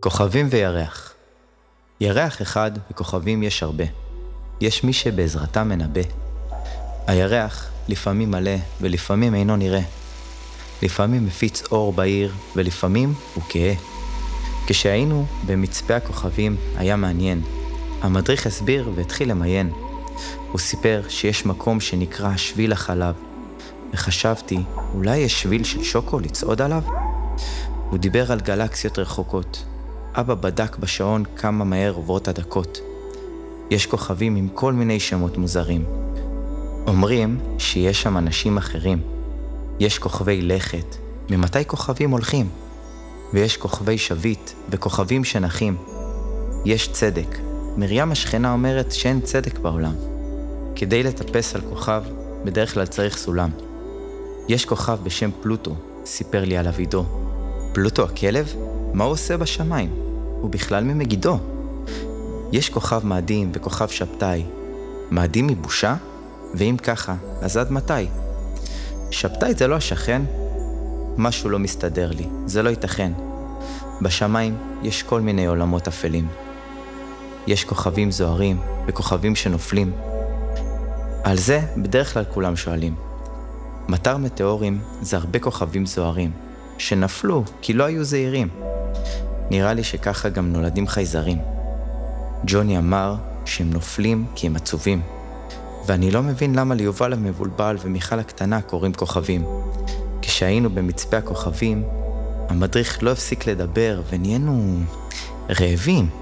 כוכבים וירח ירח אחד וכוכבים יש הרבה. יש מי שבעזרתם מנבא. הירח לפעמים מלא ולפעמים אינו נראה. לפעמים מפיץ אור בעיר ולפעמים הוא כהה. כשהיינו במצפה הכוכבים היה מעניין. המדריך הסביר והתחיל למיין. הוא סיפר שיש מקום שנקרא שביל החלב, וחשבתי, אולי יש שביל של שוקו לצעוד עליו? הוא דיבר על גלקסיות רחוקות. אבא בדק בשעון כמה מהר עוברות הדקות. יש כוכבים עם כל מיני שמות מוזרים. אומרים שיש שם אנשים אחרים. יש כוכבי לכת, ממתי כוכבים הולכים? ויש כוכבי שביט וכוכבים שנחים. יש צדק. מרים השכנה אומרת שאין צדק בעולם. כדי לטפס על כוכב, בדרך כלל צריך סולם. יש כוכב בשם פלוטו, סיפר לי על אבידו. פלוטו הכלב? מה הוא עושה בשמיים? הוא בכלל ממגידו. יש כוכב מאדים וכוכב שבתאי. מאדים מבושה? ואם ככה, אז עד מתי? שבתאי זה לא השכן? משהו לא מסתדר לי, זה לא ייתכן. בשמיים יש כל מיני עולמות אפלים. יש כוכבים זוהרים וכוכבים שנופלים. על זה בדרך כלל כולם שואלים. מטר מטאורים זה הרבה כוכבים זוהרים, שנפלו כי לא היו זהירים. נראה לי שככה גם נולדים חייזרים. ג'וני אמר שהם נופלים כי הם עצובים. ואני לא מבין למה ליובל המבולבל ומיכל הקטנה קוראים כוכבים. כשהיינו במצפה הכוכבים, המדריך לא הפסיק לדבר ונהיינו רעבים.